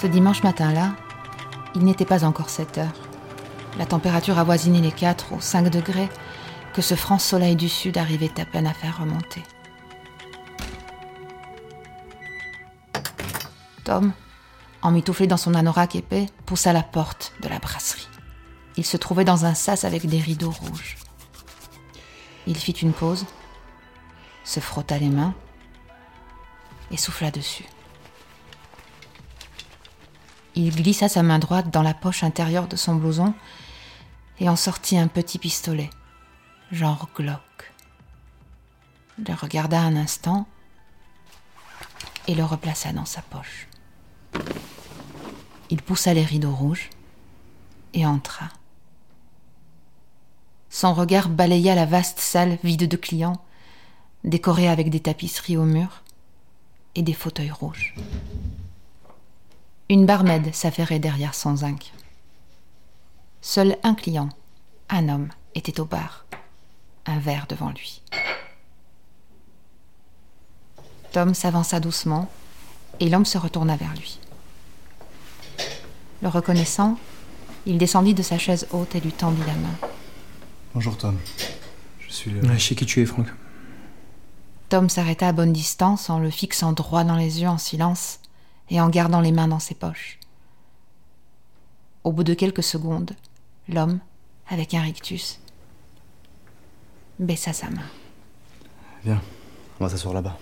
Ce dimanche matin-là, il n'était pas encore 7 heures. La température avoisinait les 4 ou 5 degrés que ce franc soleil du sud arrivait à peine à faire remonter. Tom, emmitouflé dans son anorak épais, poussa la porte de la brasserie. Il se trouvait dans un sas avec des rideaux rouges. Il fit une pause, se frotta les mains et souffla dessus. Il glissa sa main droite dans la poche intérieure de son blouson et en sortit un petit pistolet, genre Glock. Le regarda un instant et le replaça dans sa poche. Il poussa les rideaux rouges et entra. Son regard balaya la vaste salle vide de clients, décorée avec des tapisseries au mur et des fauteuils rouges. Une barmaid s'affairait derrière son zinc. Seul un client, un homme, était au bar, un verre devant lui. Tom s'avança doucement et l'homme se retourna vers lui. Le reconnaissant, il descendit de sa chaise haute et lui tendit la main. Bonjour Tom. Je suis le... Ouais, je sais qui tu es, Franck. Tom s'arrêta à bonne distance en le fixant droit dans les yeux en silence et en gardant les mains dans ses poches. Au bout de quelques secondes, l'homme, avec un rictus, baissa sa main. Viens, on va s'asseoir là-bas.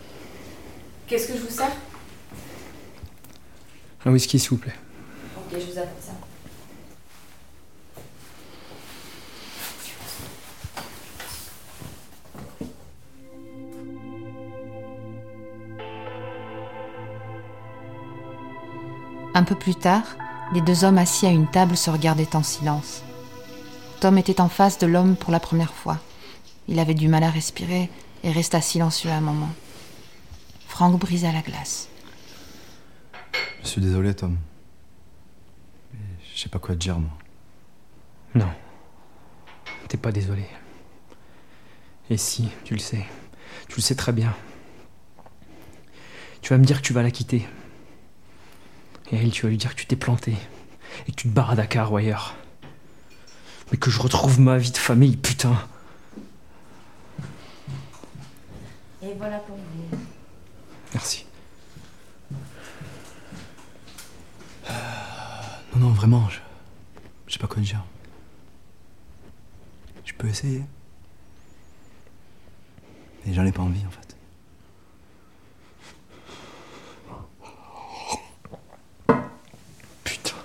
Qu'est-ce que je vous sers? Un whisky, s'il vous plaît. Ok, je vous apporte ça. Un peu plus tard, les deux hommes assis à une table se regardaient en silence. Tom était en face de l'homme pour la première fois. Il avait du mal à respirer et resta silencieux un moment. Franck brisa la glace. Je suis désolé Tom. Je sais pas quoi te dire moi. Non. T'es pas désolé. Et si, tu le sais. Tu le sais très bien. Tu vas me dire que tu vas la quitter. Et elle, tu vas lui dire que tu t'es planté. Et que tu te barres à Dakar ou ailleurs. Mais que je retrouve ma vie de famille, putain. Et voilà pour vous. Merci. Non, non, vraiment, je... je sais pas quoi dire. Je peux essayer. Et j'en ai pas envie en fait. Putain.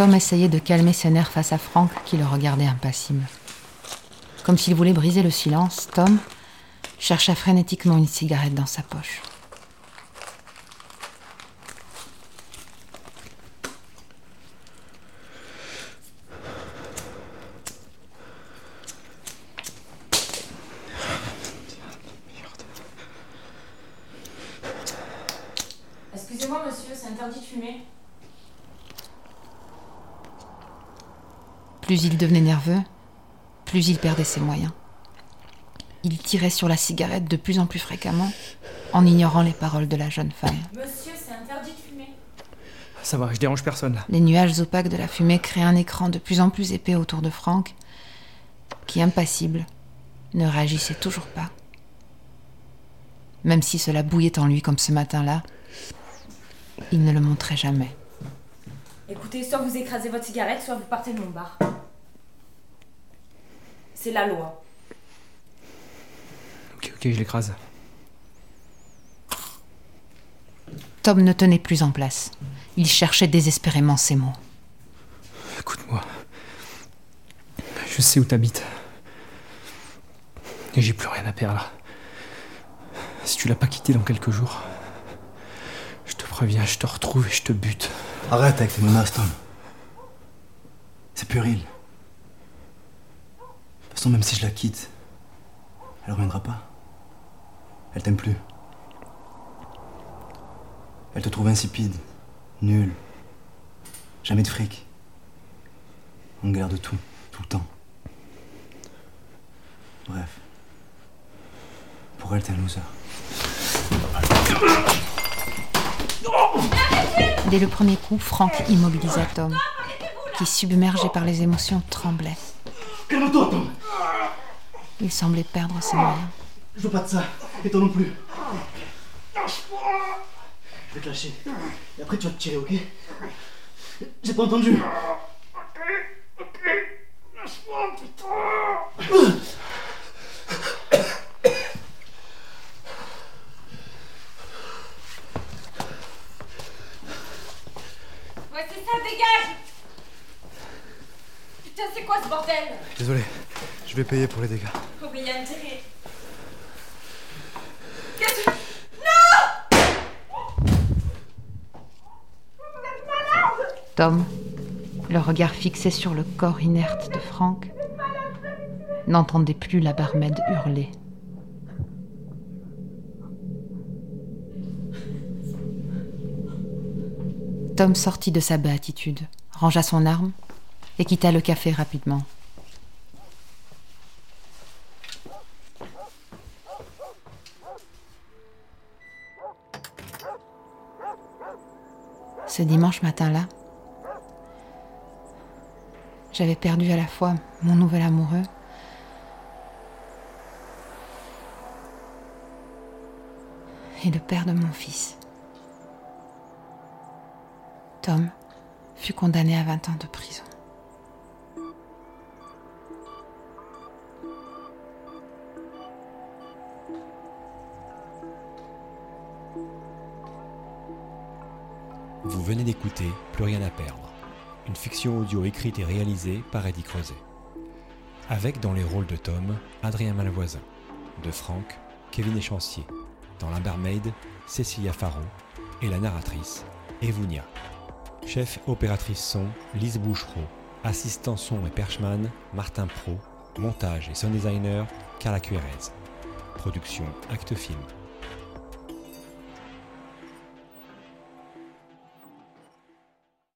Tom essayait de calmer ses nerfs face à Franck qui le regardait impassible. Comme s'il voulait briser le silence, Tom chercha frénétiquement une cigarette dans sa poche. Excusez-moi, monsieur, c'est interdit de fumer. Plus il devenait nerveux, plus il perdait ses moyens. Il tirait sur la cigarette de plus en plus fréquemment, en ignorant les paroles de la jeune femme. Monsieur, c'est interdit de fumer. Ça va, je dérange personne là. Les nuages opaques de la fumée créaient un écran de plus en plus épais autour de Franck, qui, impassible, ne réagissait toujours pas. Même si cela bouillait en lui comme ce matin-là, il ne le montrait jamais. Écoutez, soit vous écrasez votre cigarette, soit vous partez de mon bar. C'est la loi. Ok, ok, je l'écrase. Tom ne tenait plus en place. Il cherchait désespérément ses mots. Écoute-moi. Je sais où t'habites. Et j'ai plus rien à perdre. Si tu l'as pas quitté dans quelques jours, je te préviens, je te retrouve et je te bute. Arrête avec tes menaces, Tom. C'est puéril. De toute façon, même si je la quitte, elle reviendra pas. Elle t'aime plus. Elle te trouve insipide, nul. Jamais de fric. On galère de tout, tout le temps. Bref. Pour elle, t'es un loser. Dès le premier coup, Franck immobilisa Tom, qui, submergé par les émotions, tremblait. Calme-toi, Tom Il semblait perdre ses moyens. Je veux pas de ça. Et toi non plus. Je vais te lâcher. Et après, tu vas te tirer, ok? J'ai pas entendu. Ouais, c'est ça, dégage Putain, c'est quoi ce bordel? Désolé. Je vais payer pour les dégâts. Mais il y a intérêt. Qu'est-ce que... Tom, le regard fixé sur le corps inerte de Franck, n'entendait plus la barmaid hurler. Tom sortit de sa béatitude, rangea son arme et quitta le café rapidement. Ce dimanche matin-là, j'avais perdu à la fois mon nouvel amoureux et le père de mon fils. Tom fut condamné à 20 ans de prison. Vous venez d'écouter Plus rien à perdre, une fiction audio écrite et réalisée par Eddie Creuset. Avec dans les rôles de Tom, Adrien Malvoisin, de Franck, Kevin Échancier, dans La Barmaid, Cécilia Faro et la narratrice, Evounia. Chef opératrice son, Lise Bouchereau. Assistant son et perchman, Martin Pro. Montage et sound designer, Carla Cuérez. Production Acte Film.